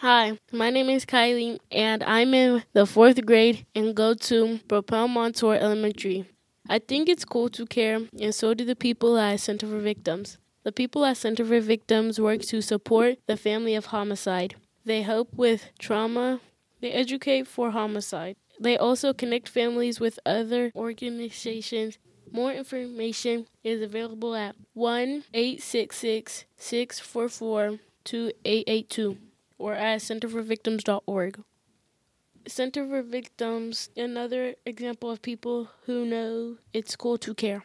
Hi, my name is Kylee, and I'm in the fourth grade and go to Propel Montour Elementary. I think it's cool to care, and so do the people at Center for Victims. The people at Center for Victims work to support the family of homicide. They help with trauma, they educate for homicide. They also connect families with other organizations. More information is available at 1 866 644 2882 or at centerforvictims.org. Center for Victims, another example of people who know it's cool to care.